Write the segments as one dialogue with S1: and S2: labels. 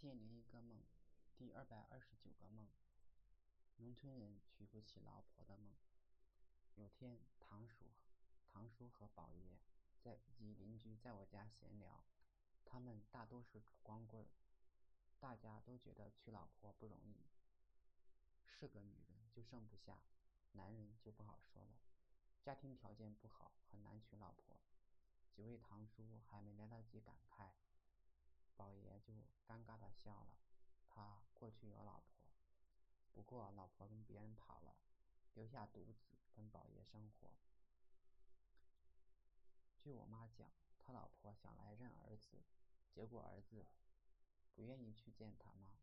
S1: 千零一个梦，第二百二十九个梦。农村人娶不起老婆的梦。有天，堂叔、堂叔和宝爷在及邻居在我家闲聊，他们大多是光棍，大家都觉得娶老婆不容易，是个女人就剩不下，男人就不好说了，家庭条件不好，很难娶老婆。几位堂叔还没来得及感慨。宝爷就尴尬的笑了。他过去有老婆，不过老婆跟别人跑了，留下独子跟宝爷生活。据我妈讲，他老婆想来认儿子，结果儿子不愿意去见他妈，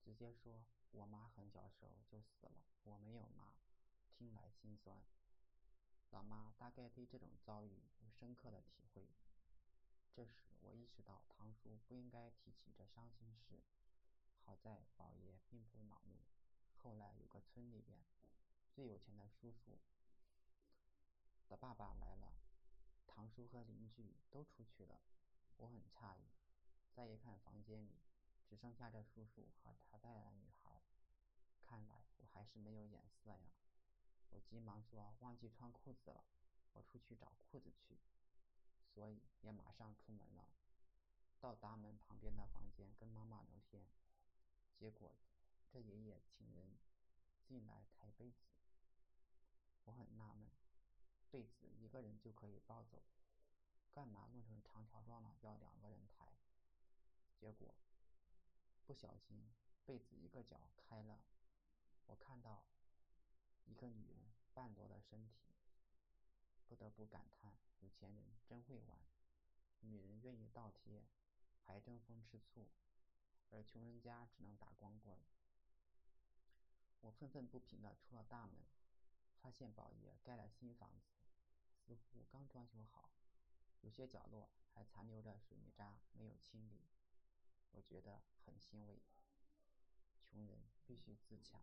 S1: 直接说我妈很小时候就死了，我没有妈，听来心酸。老妈大概对这种遭遇有深刻的体会。这时，我意识到堂叔不应该提起这伤心事。好在宝爷并不恼怒。后来有个村里边最有钱的叔叔的爸爸来了，堂叔和邻居都出去了。我很诧异，再一看房间里只剩下这叔叔和他带来的女孩。看来我还是没有眼色呀！我急忙说：“忘记穿裤子了，我出去找裤子。”也马上出门了，到大门旁边的房间跟妈妈聊天。结果这爷爷请人进来抬被子，我很纳闷，被子一个人就可以抱走，干嘛弄成长条状了要两个人抬？结果不小心被子一个角开了，我看到一个女人半裸的身体。不得不感叹，有钱人真会玩，女人愿意倒贴，还争风吃醋，而穷人家只能打光棍。我愤愤不平地出了大门，发现宝爷盖了新房子，似乎刚装修好，有些角落还残留着水泥渣没有清理，我觉得很欣慰。穷人必须自强。